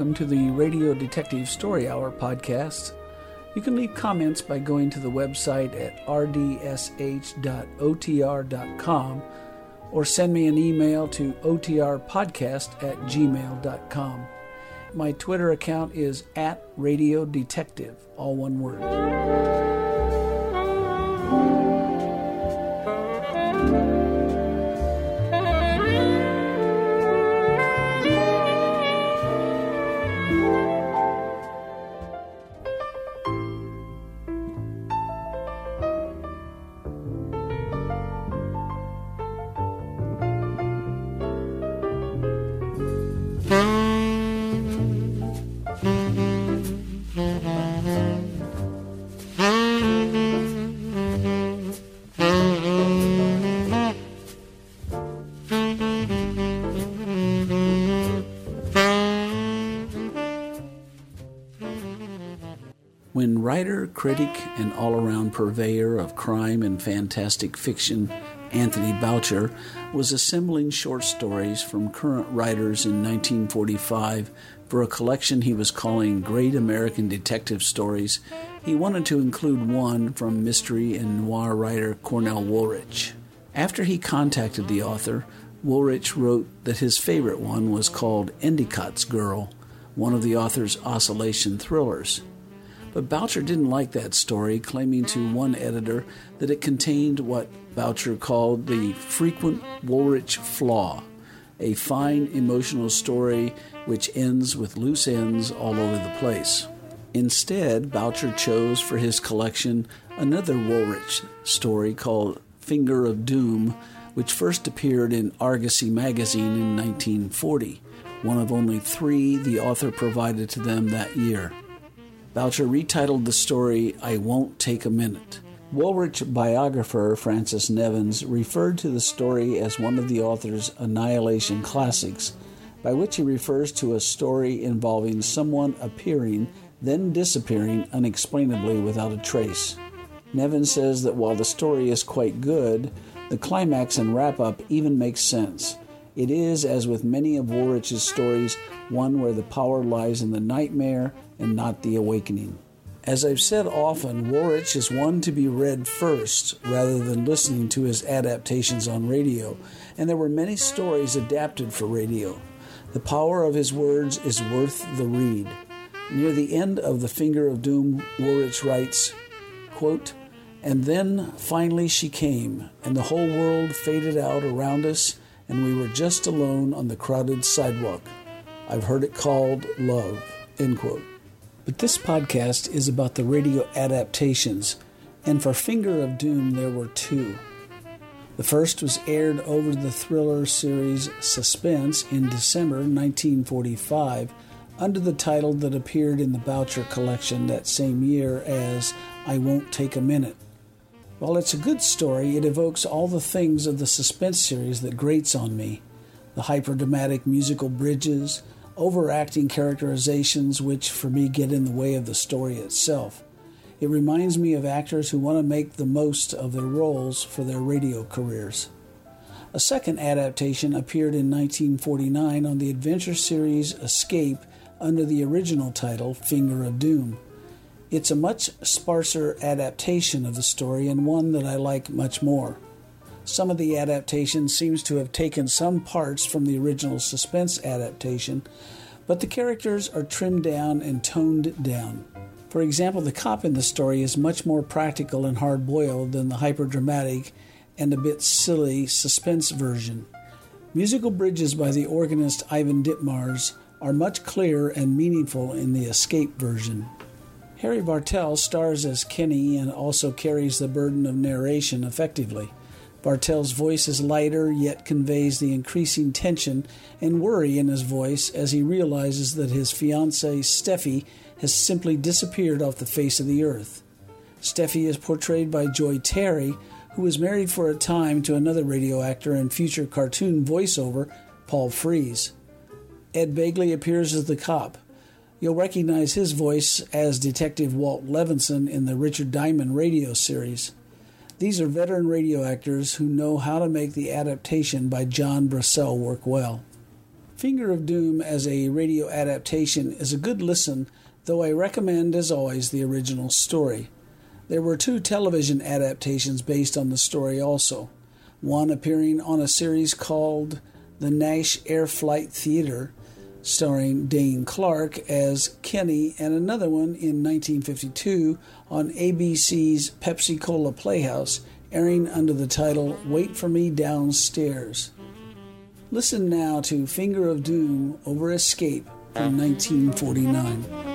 Welcome to the Radio Detective Story Hour podcast. You can leave comments by going to the website at rdsh.otr.com or send me an email to otrpodcast at gmail.com. My Twitter account is at Radio Detective, all one word. Writer, critic, and all around purveyor of crime and fantastic fiction, Anthony Boucher, was assembling short stories from current writers in 1945 for a collection he was calling Great American Detective Stories, he wanted to include one from mystery and noir writer Cornell Woolrich. After he contacted the author, Woolrich wrote that his favorite one was called Endicott's Girl, one of the author's oscillation thrillers. But Boucher didn't like that story, claiming to mm. one editor that it contained what Boucher called the frequent Woolrich flaw, a fine emotional story which ends with loose ends all over the place. Instead, Boucher chose for his collection another Woolrich story called Finger of Doom, which first appeared in Argosy magazine in 1940, one of only three the author provided to them that year. Boucher retitled the story I Won't Take a Minute. Woolrich biographer Francis Nevins referred to the story as one of the author's annihilation classics, by which he refers to a story involving someone appearing, then disappearing unexplainably without a trace. Nevins says that while the story is quite good, the climax and wrap up even makes sense. It is, as with many of Woolrich's stories, one where the power lies in the nightmare and not the awakening. As I've said often, Woolrich is one to be read first rather than listening to his adaptations on radio, and there were many stories adapted for radio. The power of his words is worth the read. Near the end of The Finger of Doom, Woolrich writes, quote, And then finally she came, and the whole world faded out around us, and we were just alone on the crowded sidewalk. I've heard it called love. End quote. But this podcast is about the radio adaptations, and for Finger of Doom, there were two. The first was aired over the thriller series Suspense in December 1945 under the title that appeared in the Boucher collection that same year as I Won't Take a Minute. While it's a good story, it evokes all the things of the suspense series that grates on me the hyperdramatic musical bridges, overacting characterizations which for me get in the way of the story itself. It reminds me of actors who want to make the most of their roles for their radio careers. A second adaptation appeared in 1949 on the adventure series Escape under the original title Finger of Doom. It's a much sparser adaptation of the story and one that I like much more. Some of the adaptation seems to have taken some parts from the original suspense adaptation, but the characters are trimmed down and toned down. For example, the cop in the story is much more practical and hard boiled than the hyperdramatic and a bit silly suspense version. Musical bridges by the organist Ivan Ditmars are much clearer and meaningful in the Escape version. Harry Bartell stars as Kenny and also carries the burden of narration effectively. Bartell's voice is lighter, yet conveys the increasing tension and worry in his voice as he realizes that his fiancée, Steffi, has simply disappeared off the face of the earth. Steffi is portrayed by Joy Terry, who was married for a time to another radio actor and future cartoon voiceover, Paul Frees. Ed Begley appears as the cop. You'll recognize his voice as Detective Walt Levinson in the Richard Diamond radio series. These are veteran radio actors who know how to make the adaptation by John Brassell work well. Finger of Doom as a radio adaptation is a good listen, though I recommend, as always, the original story. There were two television adaptations based on the story also, one appearing on a series called The Nash Airflyte Theater, starring Dane Clark as Kenny, and another one in 1952 on ABC's Pepsi Cola Playhouse, airing under the title Wait for Me Downstairs. Listen now to Finger of Doom over Escape from 1949.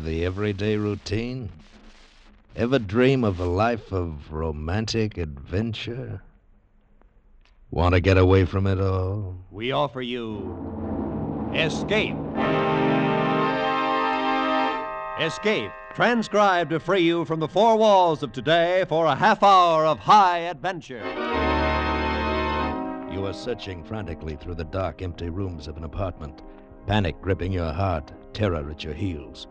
Of the everyday routine? Ever dream of a life of romantic adventure? Want to get away from it all? We offer you Escape. Escape, transcribed to free you from the four walls of today for a half hour of high adventure. You are searching frantically through the dark, empty rooms of an apartment, panic gripping your heart, terror at your heels.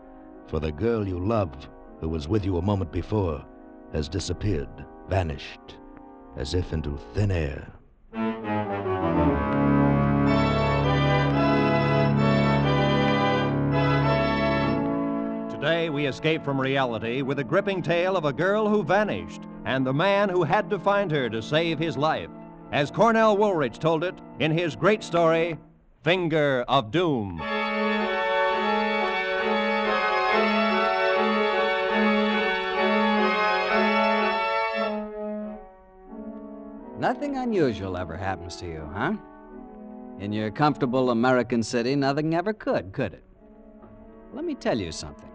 For the girl you love, who was with you a moment before, has disappeared, vanished, as if into thin air. Today, we escape from reality with a gripping tale of a girl who vanished and the man who had to find her to save his life, as Cornell Woolrich told it in his great story, Finger of Doom. Nothing unusual ever happens to you, huh? In your comfortable American city, nothing ever could, could it? Let me tell you something.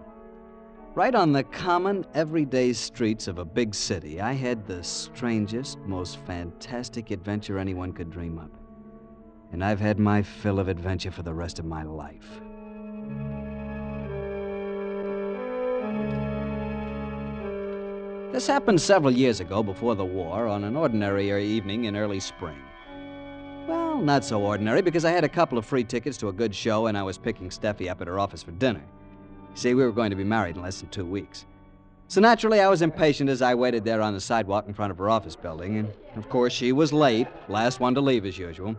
Right on the common, everyday streets of a big city, I had the strangest, most fantastic adventure anyone could dream up. And I've had my fill of adventure for the rest of my life. This happened several years ago before the war on an ordinary evening in early spring. Well, not so ordinary because I had a couple of free tickets to a good show and I was picking Steffi up at her office for dinner. See, we were going to be married in less than two weeks. So naturally, I was impatient as I waited there on the sidewalk in front of her office building. And of course, she was late, last one to leave as usual.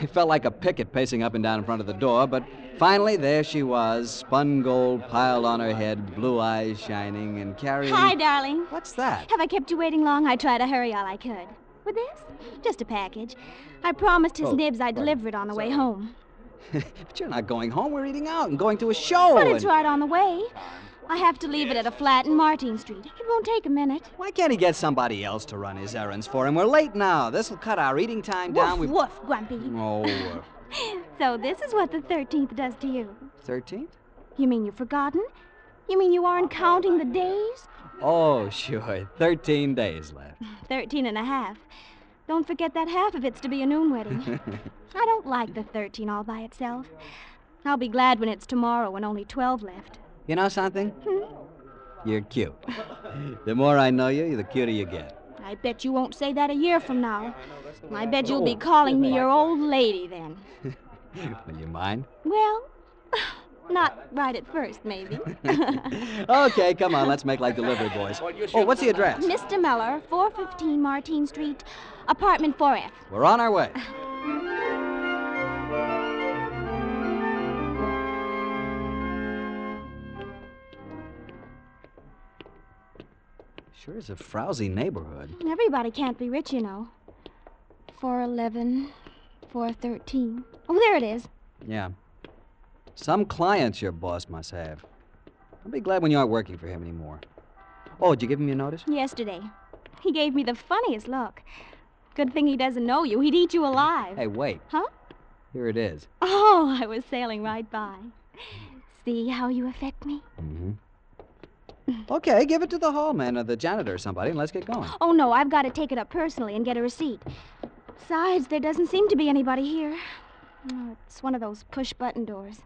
It felt like a picket pacing up and down in front of the door, but finally there she was, spun gold piled on her head, blue eyes shining, and carrying. Hi, darling. What's that? Have I kept you waiting long? I tried to hurry all I could. With this? Just a package. I promised his Oh, nibs I'd deliver it on the way home. but you're not going home. We're eating out and going to a show. But it's right on the way. Um, I have to leave it at a flat in Martin Street. It won't take a minute. Why can't he get somebody else to run his errands for him? We're late now. This'll cut our eating time down. Woof, We- woof, Grumpy. Oh, So this is what the 13th does to you. 13th? You mean you've forgotten? You mean you aren't counting the days? Oh, sure. 13 days left. Thirteen and a half. Don't forget that half of it's to be a noon wedding. I don't like the 13 all by itself. I'll be glad when it's tomorrow and only 12 left. You know something? Hmm? You're cute. the more I know you, the cuter you get. I bet you won't say that a year from now. I bet you'll be calling me your old lady then. Will you mind? Well, not right at first, maybe. okay, come on. Let's make like delivery boys. Oh, what's the address? Mr. Miller, 415 Martine Street, apartment 4F. We're on our way. Sure is a frowsy neighborhood. Everybody can't be rich, you know. 411, 413. Oh, there it is. Yeah. Some clients your boss must have. I'll be glad when you aren't working for him anymore. Oh, did you give him your notice? Yesterday. He gave me the funniest look. Good thing he doesn't know you. He'd eat you alive. Hey, wait. Huh? Here it is. Oh, I was sailing right by. See how you affect me? Mm-hmm. Okay, give it to the hallman or the janitor or somebody, and let's get going. Oh, no, I've got to take it up personally and get a receipt. Besides, there doesn't seem to be anybody here. Oh, it's one of those push button doors.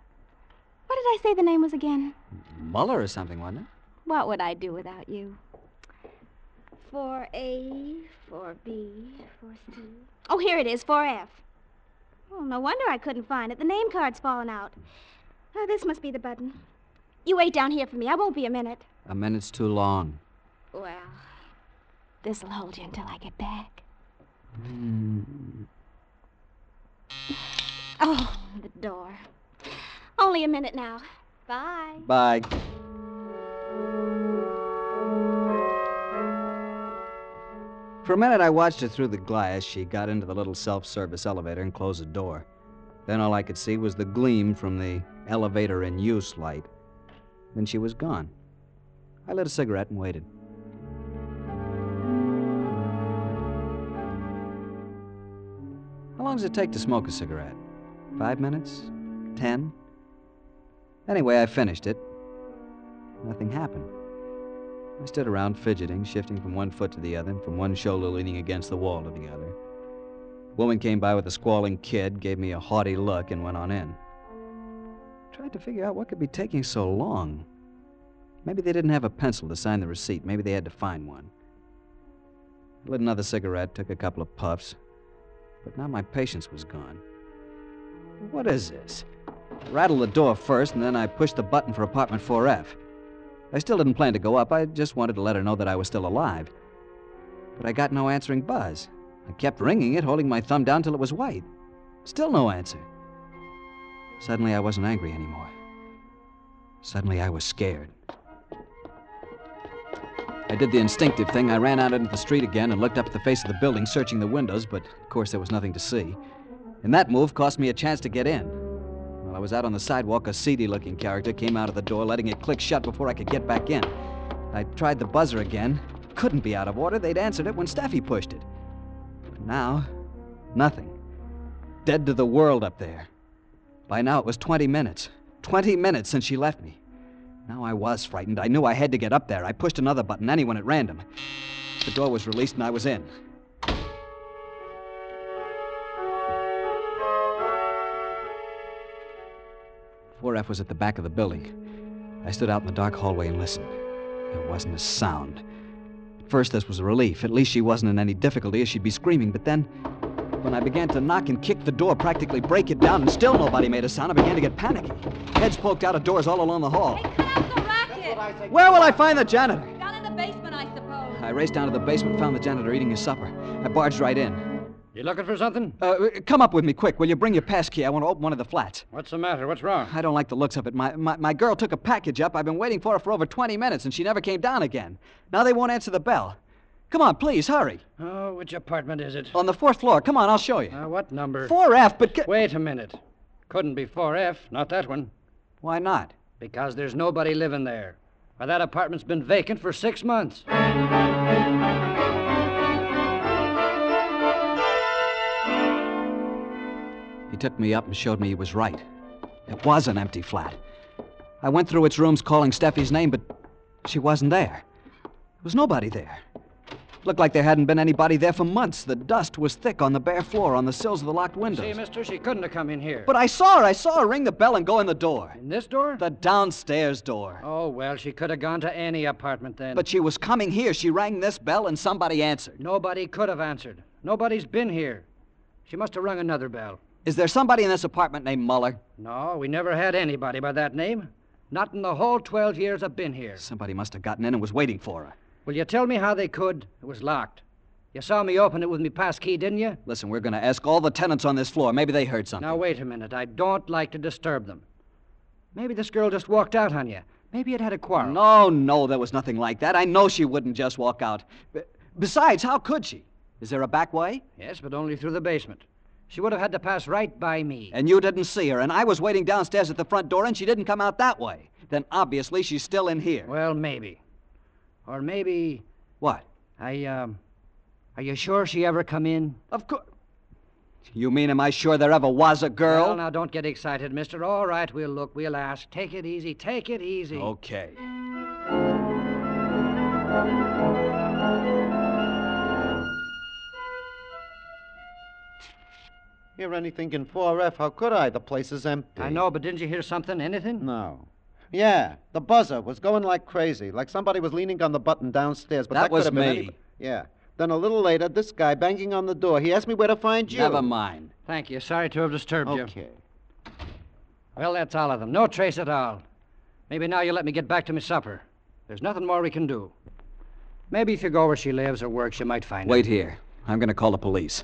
What did I say the name was again? Muller or something, wasn't it? What would I do without you? 4A, 4B, 4C. Oh, here it is, 4F. Oh, no wonder I couldn't find it. The name card's fallen out. Oh, this must be the button. You wait down here for me. I won't be a minute. A minute's too long. Well, this'll hold you until I get back. Hmm. Oh, the door. Only a minute now. Bye. Bye. For a minute, I watched her through the glass. She got into the little self service elevator and closed the door. Then all I could see was the gleam from the elevator in use light. Then she was gone. I lit a cigarette and waited. How long does it take to smoke a cigarette? Five minutes? Ten? Anyway, I finished it. Nothing happened. I stood around fidgeting, shifting from one foot to the other, and from one shoulder leaning against the wall to the other. A woman came by with a squalling kid, gave me a haughty look, and went on in. I Tried to figure out what could be taking so long. Maybe they didn't have a pencil to sign the receipt. Maybe they had to find one. I lit another cigarette, took a couple of puffs, but now my patience was gone. What is this? I rattled the door first, and then I pushed the button for apartment 4F. I still didn't plan to go up. I just wanted to let her know that I was still alive. But I got no answering buzz. I kept ringing it, holding my thumb down till it was white. Still no answer. Suddenly, I wasn't angry anymore. Suddenly, I was scared. I did the instinctive thing. I ran out into the street again and looked up at the face of the building, searching the windows, but of course there was nothing to see. And that move cost me a chance to get in. While I was out on the sidewalk, a seedy looking character came out of the door, letting it click shut before I could get back in. I tried the buzzer again. Couldn't be out of order. They'd answered it when Steffi pushed it. But now, nothing. Dead to the world up there. By now it was 20 minutes. 20 minutes since she left me. Now I was frightened. I knew I had to get up there. I pushed another button, anyone at random. The door was released and I was in. Four F was at the back of the building. I stood out in the dark hallway and listened. There wasn't a sound. At first, this was a relief. At least she wasn't in any difficulty, or she'd be screaming. But then, when I began to knock and kick the door, practically break it down, and still nobody made a sound, I began to get panicky. Heads poked out of doors all along the hall. Hey, cut out the racket! Where will I find the janitor? Down in the basement, I suppose. I raced down to the basement, found the janitor eating his supper. I barged right in. You looking for something? Uh, come up with me quick. Will you bring your pass key? I want to open one of the flats. What's the matter? What's wrong? I don't like the looks of it. My, my, my girl took a package up. I've been waiting for her for over 20 minutes, and she never came down again. Now they won't answer the bell. Come on, please, hurry. Oh, which apartment is it? On the fourth floor. Come on, I'll show you. Uh, what number? 4F, but. ca- Wait a minute. Couldn't be 4F, not that one. Why not? Because there's nobody living there. Why, that apartment's been vacant for six months. He took me up and showed me he was right. It was an empty flat. I went through its rooms calling Steffi's name, but she wasn't there. There was nobody there. Looked like there hadn't been anybody there for months. The dust was thick on the bare floor, on the sills of the locked windows. See, mister, she couldn't have come in here. But I saw her. I saw her ring the bell and go in the door. In this door? The downstairs door. Oh, well, she could have gone to any apartment then. But she was coming here. She rang this bell and somebody answered. Nobody could have answered. Nobody's been here. She must have rung another bell. Is there somebody in this apartment named Muller? No, we never had anybody by that name. Not in the whole 12 years I've been here. Somebody must have gotten in and was waiting for her. Will you tell me how they could? It was locked. You saw me open it with me pass key, didn't you? Listen, we're going to ask all the tenants on this floor. Maybe they heard something. Now, wait a minute. I don't like to disturb them. Maybe this girl just walked out on you. Maybe it had a quarrel. No, no, there was nothing like that. I know she wouldn't just walk out. B- Besides, how could she? Is there a back way? Yes, but only through the basement. She would have had to pass right by me. And you didn't see her, and I was waiting downstairs at the front door, and she didn't come out that way. Then obviously she's still in here. Well, maybe. Or maybe. What? I, um. Are you sure she ever come in? Of course. You mean, am I sure there ever was a girl? Well, now, don't get excited, mister. All right, we'll look, we'll ask. Take it easy, take it easy. Okay. Hear anything in 4F? How could I? The place is empty. I know, but didn't you hear something? Anything? No. Yeah, the buzzer was going like crazy, like somebody was leaning on the button downstairs. But That that, was could have been me. anybody- Yeah. Then a little later, this guy banging on the door. He asked me where to find you. Never mind. Thank you. Sorry to have disturbed you. Okay. Well, that's all of them. No trace at all. Maybe now you'll let me get back to my supper. There's nothing more we can do. Maybe if you go where she lives or works, you might find Wait her. here. I'm going to call the police.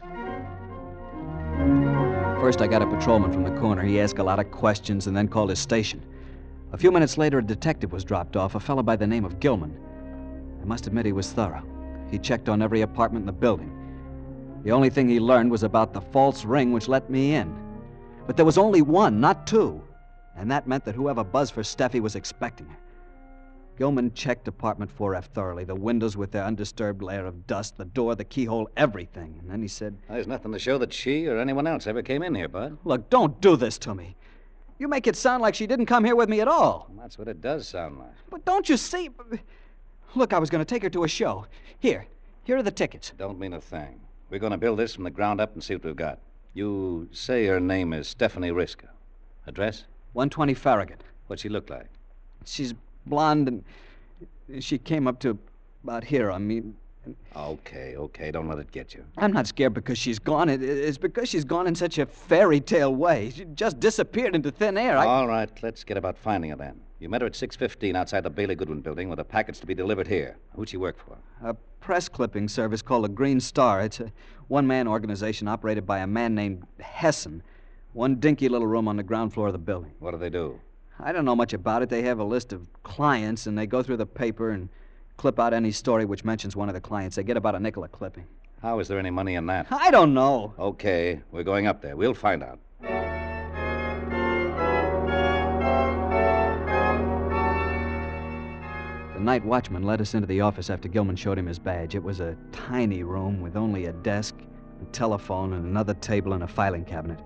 First, I got a patrolman from the corner. He asked a lot of questions and then called his station. A few minutes later, a detective was dropped off, a fellow by the name of Gilman. I must admit he was thorough. He checked on every apartment in the building. The only thing he learned was about the false ring which let me in. But there was only one, not two. And that meant that whoever buzzed for Steffi was expecting her. Gilman checked apartment 4F thoroughly the windows with their undisturbed layer of dust, the door, the keyhole, everything. And then he said, There's nothing to show that she or anyone else ever came in here, Bud. Look, don't do this to me. You make it sound like she didn't come here with me at all. That's what it does sound like. But don't you see? Look, I was going to take her to a show. Here, here are the tickets. Don't mean a thing. We're going to build this from the ground up and see what we've got. You say her name is Stephanie Riska. Address? 120 Farragut. What's she look like? She's blonde and she came up to about here. I mean, Okay, okay. Don't let it get you. I'm not scared because she's gone. It, it's because she's gone in such a fairy tale way. She just disappeared into thin air. I... All right, let's get about finding her then. You met her at 6.15 outside the Bailey Goodwin building with the packets to be delivered here. Who'd she work for? A press clipping service called the Green Star. It's a one man organization operated by a man named Hessen. One dinky little room on the ground floor of the building. What do they do? I don't know much about it. They have a list of clients, and they go through the paper and clip out any story which mentions one of the clients. They get about a nickel a clipping. How is there any money in that? I don't know. Okay, we're going up there. We'll find out. The night watchman led us into the office after Gilman showed him his badge. It was a tiny room with only a desk, a telephone, and another table and a filing cabinet.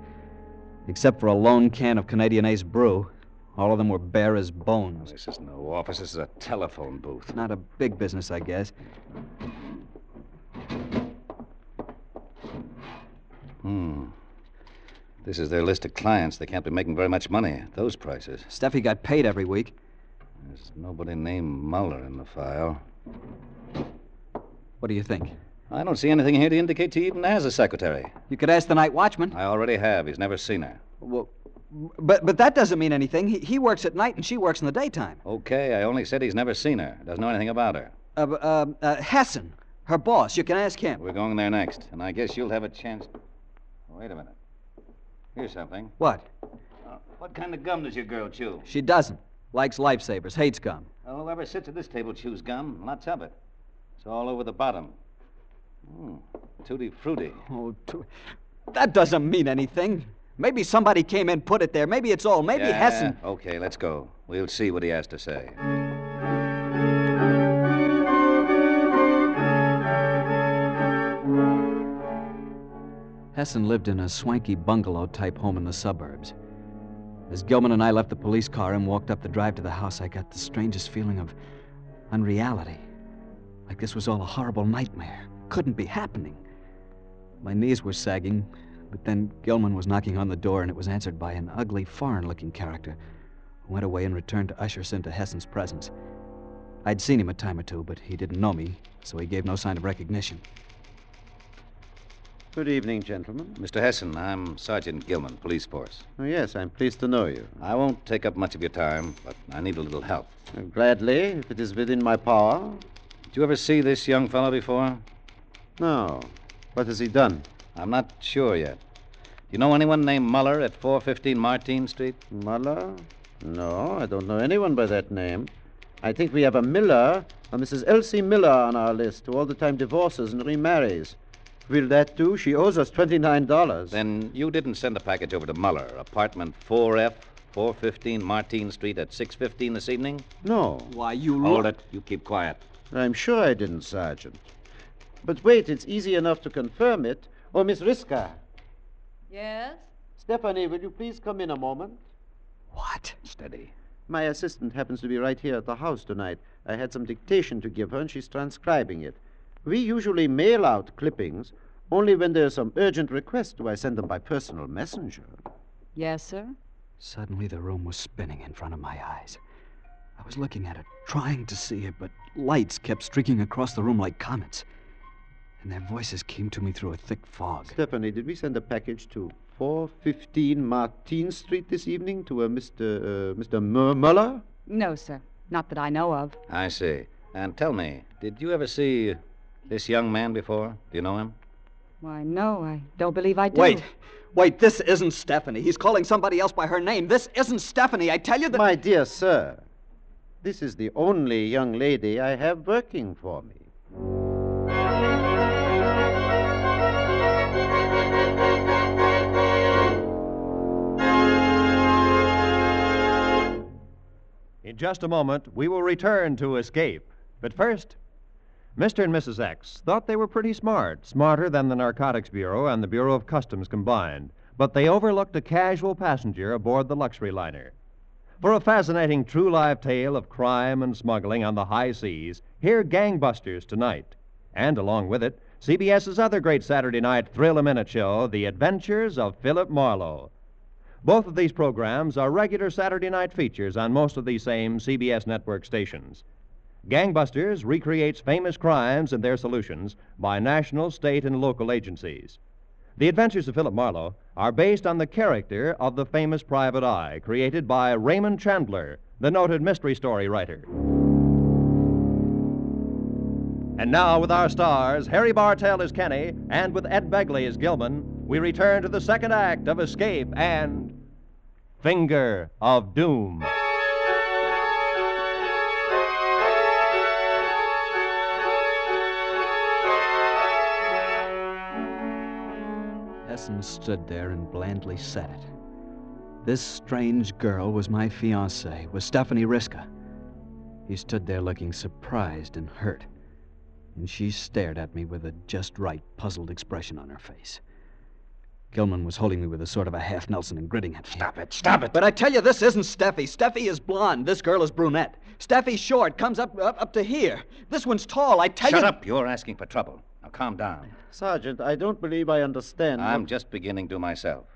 Except for a lone can of Canadian Ace brew, all of them were bare as bones. This is no office. This is a telephone booth. Not a big business, I guess. Hmm. This is their list of clients. They can't be making very much money at those prices. Steffi got paid every week. There's nobody named Muller in the file. What do you think? I don't see anything here to indicate he even has a secretary. You could ask the night watchman. I already have. He's never seen her. Well, but but that doesn't mean anything. He, he works at night and she works in the daytime. Okay, I only said he's never seen her. Doesn't know anything about her. Uh, uh, uh, Hessen, her boss. You can ask him. We're going there next, and I guess you'll have a chance. Wait a minute. Here's something. What? Uh, what kind of gum does your girl chew? She doesn't. Likes lifesavers, hates gum. Well, whoever sits at this table chews gum. Lots of it. It's all over the bottom. Hmm. Tutti frutti. Oh, t- that doesn't mean anything. Maybe somebody came in, put it there. Maybe it's all. Maybe yeah, Hessen. Okay, let's go. We'll see what he has to say. Hessen lived in a swanky bungalow type home in the suburbs. As Gilman and I left the police car and walked up the drive to the house, I got the strangest feeling of unreality. Like this was all a horrible nightmare. Couldn't be happening. My knees were sagging, but then Gilman was knocking on the door, and it was answered by an ugly, foreign looking character who went away and returned to usher us into Hessen's presence. I'd seen him a time or two, but he didn't know me, so he gave no sign of recognition. Good evening, gentlemen. Mr. Hessen, I'm Sergeant Gilman, police force. Oh, yes, I'm pleased to know you. I won't take up much of your time, but I need a little help. Uh, Gladly, if it is within my power. Did you ever see this young fellow before? No. What has he done? I'm not sure yet. Do you know anyone named Muller at 415 Martine Street? Muller? No, I don't know anyone by that name. I think we have a Miller, a Mrs. Elsie Miller, on our list, who all the time divorces and remarries. Will that do? She owes us $29. Then you didn't send the package over to Muller, apartment 4F, 415 Martine Street at 615 this evening? No, Why, you Hold lo- it. You keep quiet. I'm sure I didn't, Sergeant. But wait, it's easy enough to confirm it. Oh, Miss Riska. Yes? Stephanie, will you please come in a moment? What? Steady. My assistant happens to be right here at the house tonight. I had some dictation to give her, and she's transcribing it. We usually mail out clippings. Only when there's some urgent request do I send them by personal messenger. Yes, sir? Suddenly, the room was spinning in front of my eyes. I was looking at it, trying to see it, but lights kept streaking across the room like comets. And their voices came to me through a thick fog. Stephanie, did we send a package to 415 Martin Street this evening to a Mr. Uh, Mr. M- Muller? No, sir. Not that I know of. I see. And tell me, did you ever see this young man before? Do you know him? Why, no, I don't believe I do. Wait, wait, this isn't Stephanie. He's calling somebody else by her name. This isn't Stephanie. I tell you that. My dear sir, this is the only young lady I have working for me. Just a moment, we will return to Escape. But first, Mr. and Mrs. X thought they were pretty smart, smarter than the Narcotics Bureau and the Bureau of Customs combined. But they overlooked a casual passenger aboard the luxury liner. For a fascinating true life tale of crime and smuggling on the high seas, hear Gangbusters tonight. And along with it, CBS's other great Saturday night thrill a minute show, The Adventures of Philip Marlowe. Both of these programs are regular Saturday night features on most of these same CBS network stations. Gangbusters recreates famous crimes and their solutions by national, state, and local agencies. The Adventures of Philip Marlowe are based on the character of the famous private eye created by Raymond Chandler, the noted mystery story writer. And now, with our stars, Harry Bartell as Kenny and with Ed Begley as Gilman, we return to the second act of Escape and Finger of Doom. Hessen stood there and blandly said it. This strange girl was my fiancée, was Stephanie Riska. He stood there looking surprised and hurt, and she stared at me with a just right, puzzled expression on her face. Gilman was holding me with a sort of a half Nelson and gritting at me. Stop it, stop it. But I tell you, this isn't Steffi. Steffi is blonde. This girl is brunette. Steffi's short, comes up, up up to here. This one's tall. I tell Shut you. Shut up. You're asking for trouble. Now calm down. Sergeant, I don't believe I understand. I'm what- just beginning to myself.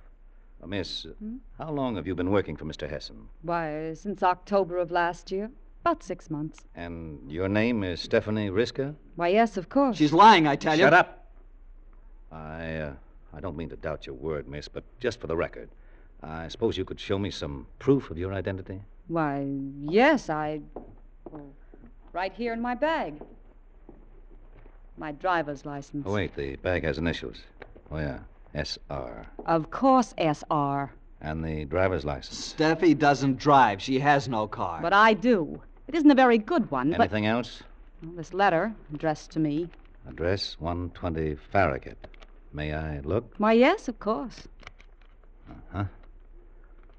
Uh, miss, uh, how long have you been working for Mr. Hessen? Why, since October of last year. About six months. And your name is Stephanie Riska? Why, yes, of course. She's lying, I tell you. Shut up. I, uh, I don't mean to doubt your word, miss, but just for the record, I suppose you could show me some proof of your identity? Why, yes, I. right here in my bag. My driver's license. Oh, wait, the bag has initials. Oh, yeah. S.R. Of course, S.R. And the driver's license. Steffi doesn't drive. She has no car. But I do. It isn't a very good one, but Anything else? well, this letter addressed to me. Address 120 Farragut. May I look? Why, yes, of course. Huh?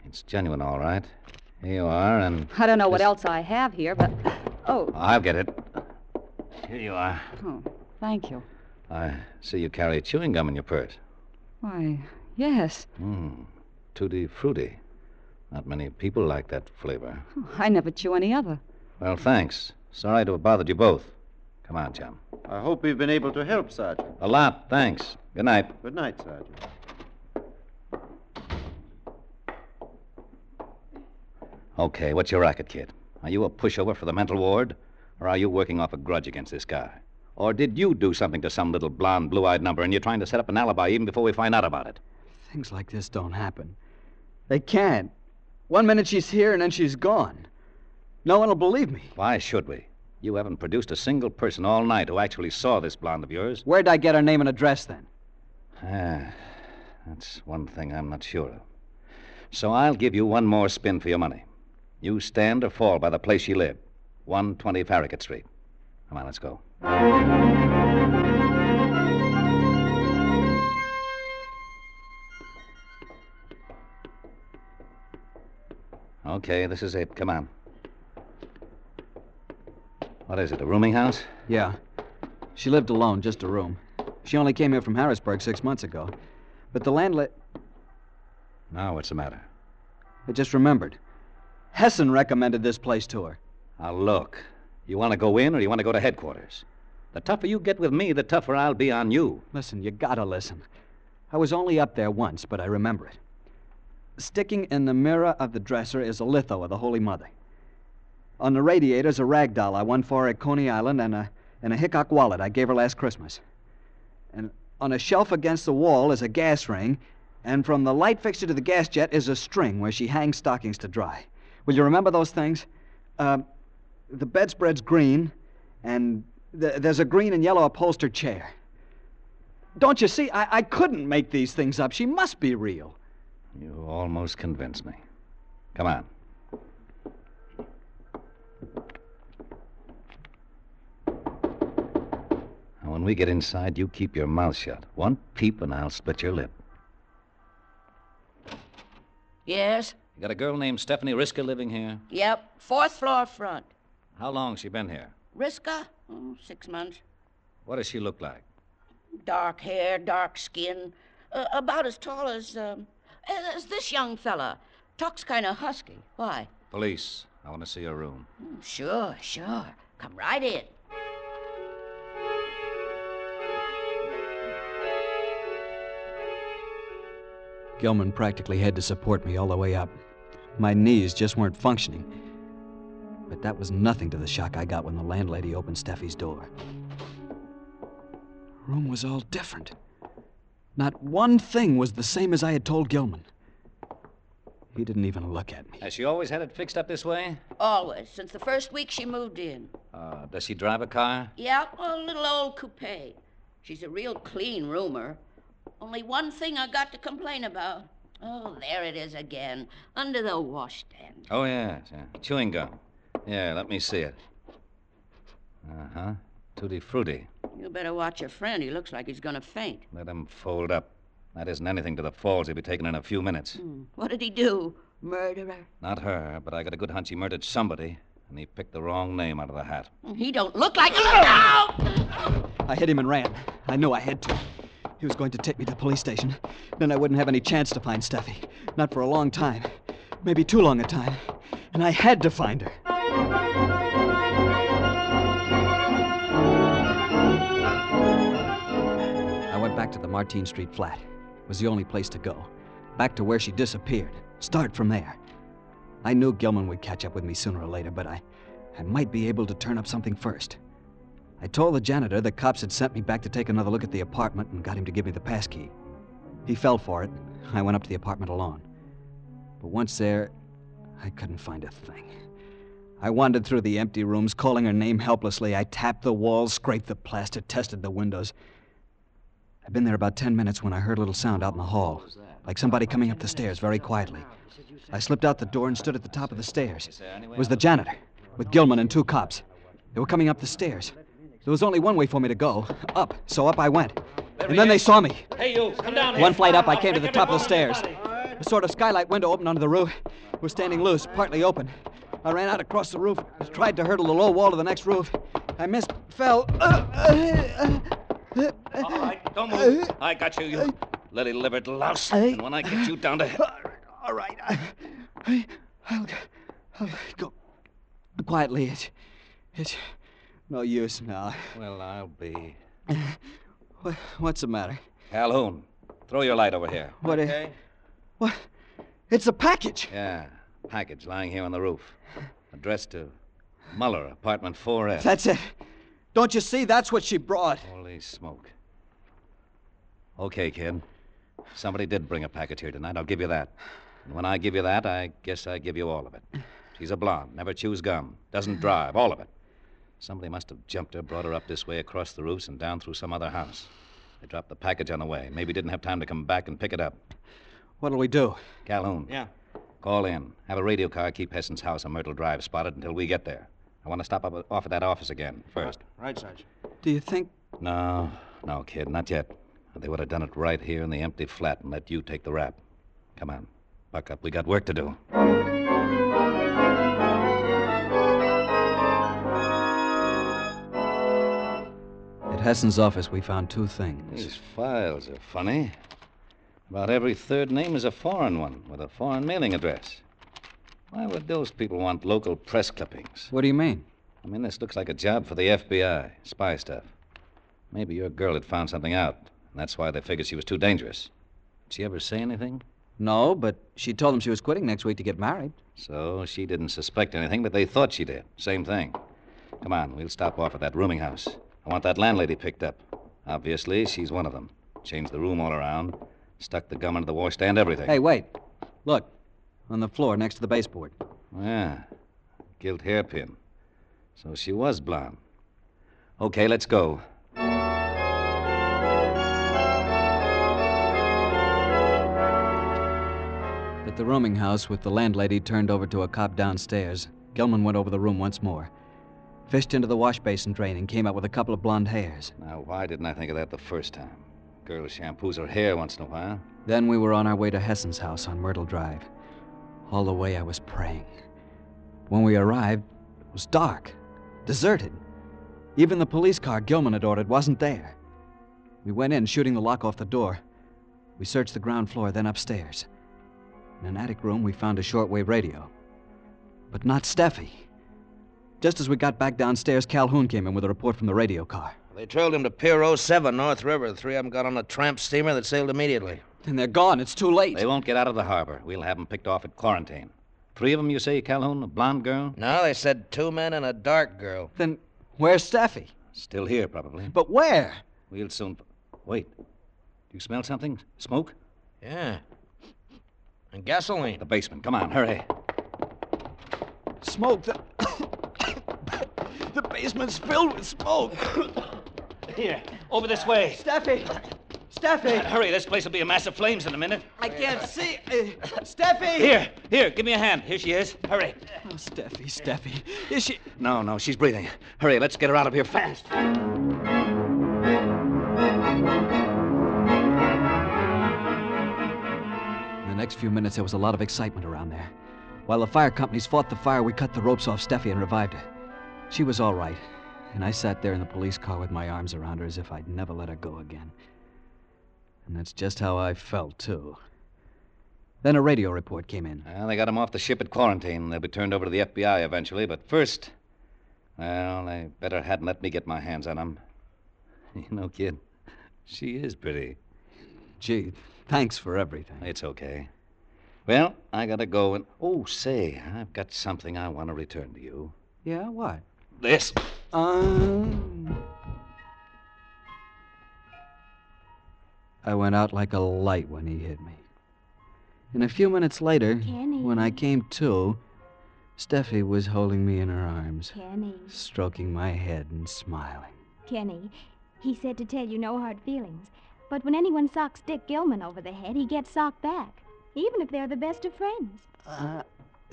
It's genuine, all right. Here you are, and I don't know what else I have here, but oh, I'll get it. Here you are. oh, thank you. I see you carry chewing gum in your purse. Why, yes. Hmm. Tutti frutti. Not many people like that flavor. I never chew any other. Well, thanks. Sorry to have bothered you both. Come on, chum. I hope we've been able to help, Sergeant. A lot, thanks. Good night. Good night, Sergeant. Okay, what's your racket, kid? Are you a pushover for the mental ward? Or are you working off a grudge against this guy? Or did you do something to some little blonde, blue eyed number and you're trying to set up an alibi even before we find out about it? Things like this don't happen. They can't. One minute she's here and then she's gone. No one will believe me. Why should we? You haven't produced a single person all night who actually saw this blonde of yours. Where'd I get her name and address then? Ah, that's one thing I'm not sure of. So I'll give you one more spin for your money. You stand or fall by the place she lived 120 Farragut Street. Come on, let's go. Okay, this is it. Come on. What is it, a rooming house? Yeah. She lived alone, just a room. She only came here from Harrisburg six months ago. But the landlady. Now, what's the matter? I just remembered. Hessen recommended this place to her. Now, look. You want to go in or you want to go to headquarters? The tougher you get with me, the tougher I'll be on you. Listen, you gotta listen. I was only up there once, but I remember it. Sticking in the mirror of the dresser is a litho of the Holy Mother. On the radiator's a rag doll I won for her at Coney Island and a, and a Hickok wallet I gave her last Christmas. And on a shelf against the wall is a gas ring, and from the light fixture to the gas jet is a string where she hangs stockings to dry. Will you remember those things? Uh, the bedspread's green, and th- there's a green and yellow upholstered chair. Don't you see? I-, I couldn't make these things up. She must be real. You almost convinced me. Come on. When we get inside, you keep your mouth shut. One peep and I'll split your lip. Yes? You got a girl named Stephanie Riska living here? Yep. Fourth floor front. How long she been here? Riska? Oh, six months. What does she look like? Dark hair, dark skin. Uh, about as tall as, um, as this young fella. Talks kind of husky. Why? Police. I want to see her room. Mm, Sure, sure. Come right in. Gilman practically had to support me all the way up. My knees just weren't functioning. But that was nothing to the shock I got when the landlady opened Steffi's door. The room was all different. Not one thing was the same as I had told Gilman. He didn't even look at me. Has she always had it fixed up this way? Always, since the first week she moved in. Uh, does she drive a car? Yeah, a little old coupe. She's a real clean roomer. Only one thing I got to complain about. Oh, there it is again, under the washstand. Oh, yes. Yeah. Chewing gum. Yeah, let me see it. Uh huh. Tutti frutti. You better watch your friend. He looks like he's going to faint. Let him fold up. That isn't anything to the falls he'll be taking in a few minutes. Hmm. What did he do? Murderer? Not her, but I got a good hunch he murdered somebody, and he picked the wrong name out of the hat. He don't look like. Look out! I hit him and ran. I knew I had to. He was going to take me to the police station. Then I wouldn't have any chance to find Steffi. Not for a long time. Maybe too long a time. And I had to find her. I went back to the Martine Street flat. It was the only place to go. Back to where she disappeared. Start from there. I knew Gilman would catch up with me sooner or later, but I, I might be able to turn up something first. I told the janitor the cops had sent me back to take another look at the apartment and got him to give me the passkey. He fell for it. I went up to the apartment alone. But once there, I couldn't find a thing. I wandered through the empty rooms, calling her name helplessly. I tapped the walls, scraped the plaster, tested the windows. I'd been there about ten minutes when I heard a little sound out in the hall, like somebody coming up the stairs very quietly. I slipped out the door and stood at the top of the stairs. It was the janitor, with Gilman and two cops. They were coming up the stairs. There was only one way for me to go up, so up I went. And then they saw me. Hey, you, come down here. One flight up, I came to the top of the stairs. A sort of skylight window opened onto the roof. It was standing loose, partly open. I ran out across the roof, tried to hurdle the low wall to the next roof. I missed, fell. Uh, uh, uh, all right, don't move. I got you, you lily livered louse. And when I get you down to. hell. All right. I, I, I'll, I'll go quietly. It's, it's no use now. Well, I'll be. What, what's the matter? Calhoun, throw your light over here. What? uh, what? It's a package. Yeah, package lying here on the roof. Addressed to Muller, apartment 4F. That's it. Don't you see? That's what she brought. Holy smoke. Okay, kid. Somebody did bring a package here tonight. I'll give you that. And when I give you that, I guess I give you all of it. She's a blonde, never chews gum, doesn't drive, all of it. Somebody must have jumped her, brought her up this way across the roofs and down through some other house. They dropped the package on the way. Maybe didn't have time to come back and pick it up. What'll we do? Calhoun. Yeah. Call in. Have a radio car keep Hessen's house on Myrtle Drive spotted until we get there. I want to stop up off at that office again first. Right, Sarge. Do you think? No, no, kid, not yet. They would have done it right here in the empty flat and let you take the rap. Come on, buck up. We got work to do. At Hessen's office, we found two things. These files are funny. About every third name is a foreign one with a foreign mailing address. Why would those people want local press clippings? What do you mean? I mean, this looks like a job for the FBI, spy stuff. Maybe your girl had found something out, and that's why they figured she was too dangerous. Did she ever say anything? No, but she told them she was quitting next week to get married. So she didn't suspect anything, but they thought she did. Same thing. Come on, we'll stop off at that rooming house. I want that landlady picked up. Obviously, she's one of them. Changed the room all around, stuck the gum into the washstand, everything. Hey, wait. Look, on the floor next to the baseboard. Yeah, gilt hairpin. So she was blonde. Okay, let's go. At the rooming house, with the landlady turned over to a cop downstairs, Gilman went over the room once more. Fished into the wash basin drain and came out with a couple of blonde hairs. Now, why didn't I think of that the first time? Girl shampoos her hair once in a while. Then we were on our way to Hessen's house on Myrtle Drive. All the way I was praying. When we arrived, it was dark, deserted. Even the police car Gilman had ordered wasn't there. We went in, shooting the lock off the door. We searched the ground floor, then upstairs. In an attic room, we found a shortwave radio. But not Steffi. Just as we got back downstairs, Calhoun came in with a report from the radio car. They trailed him to Pier 07, North River. The three of them got on a tramp steamer that sailed immediately. And they're gone. It's too late. They won't get out of the harbor. We'll have them picked off at quarantine. Three of them, you say, Calhoun? A blonde girl? No, they said two men and a dark girl. Then where's Steffi? Still here, probably. But where? We'll soon. Wait. Do you smell something? Smoke? Yeah. And gasoline. The basement. Come on, hurry. Smoke. The, the basement's filled with smoke. Here, over this way. Steffi! Steffi! hurry, this place will be a mass of flames in a minute. I can't see. Uh, Steffi! Here, here, give me a hand. Here she is. Hurry. Oh, Steffi, Steffi. Is she. No, no, she's breathing. Hurry, let's get her out of here fast. In the next few minutes, there was a lot of excitement around there. While the fire companies fought the fire, we cut the ropes off Steffi and revived her. She was all right, and I sat there in the police car with my arms around her as if I'd never let her go again. And that's just how I felt, too. Then a radio report came in. Well, they got him off the ship at quarantine. They'll be turned over to the FBI eventually, but first. Well, they better hadn't let me get my hands on him. You know, kid, she is pretty. Gee, thanks for everything. It's okay. Well, I gotta go and. Oh, say, I've got something I want to return to you. Yeah, what? This. Um. I went out like a light when he hit me. And a few minutes later, Kenny. when I came to, Steffi was holding me in her arms, Kenny. stroking my head and smiling. Kenny, he said to tell you no hard feelings. But when anyone socks Dick Gilman over the head, he gets socked back, even if they're the best of friends. Uh,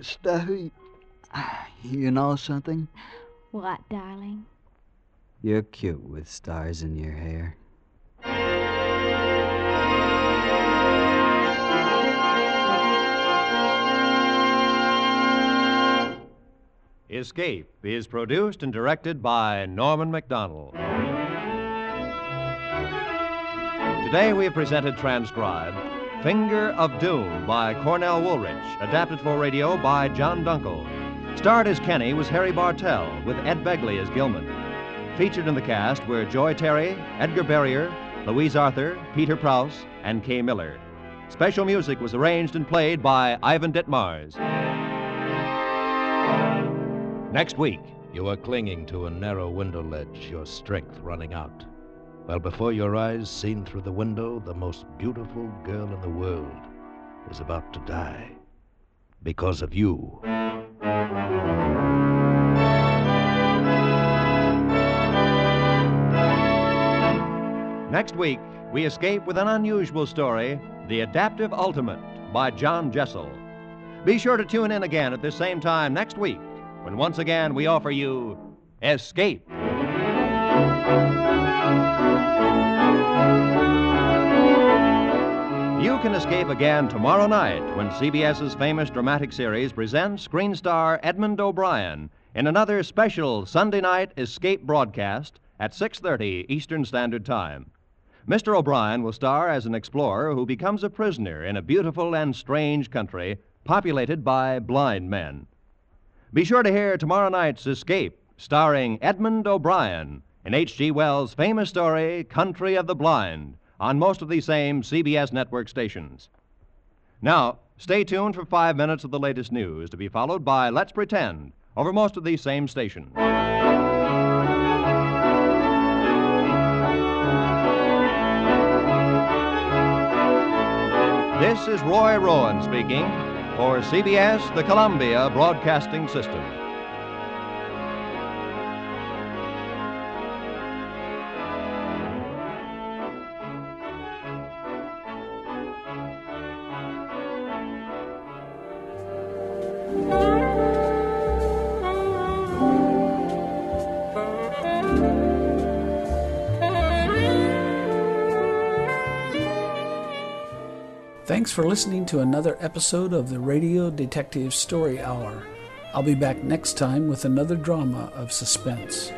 Steffi, you know something? What, darling? You're cute with stars in your hair. Escape is produced and directed by Norman Macdonnell. Today we have presented transcribed Finger of Doom by Cornell Woolrich, adapted for radio by John Dunkel. Starred as Kenny was Harry Bartell, with Ed Begley as Gilman. Featured in the cast were Joy Terry, Edgar Barrier, Louise Arthur, Peter Prouse, and Kay Miller. Special music was arranged and played by Ivan Ditmars. Next week, You are clinging to a narrow window ledge, your strength running out. While before your eyes, seen through the window, the most beautiful girl in the world is about to die. Because of you. Next week, we escape with an unusual story The Adaptive Ultimate by John Jessel. Be sure to tune in again at this same time next week when once again we offer you Escape. You can escape again tomorrow night when CBS's famous dramatic series presents screen star Edmond O'Brien in another special Sunday night escape broadcast at 6:30 Eastern Standard Time. Mr. O'Brien will star as an explorer who becomes a prisoner in a beautiful and strange country populated by blind men. Be sure to hear tomorrow night's Escape, starring Edmond O'Brien in H.G. Wells' famous story, Country of the Blind, on most of these same CBS network stations. Now, stay tuned for five minutes of the latest news to be followed by Let's Pretend over most of these same stations. This is Roy Rowan speaking for CBS, the Columbia Broadcasting System. Thanks for listening to another episode of the Radio Detective Story Hour. I'll be back next time with another drama of suspense.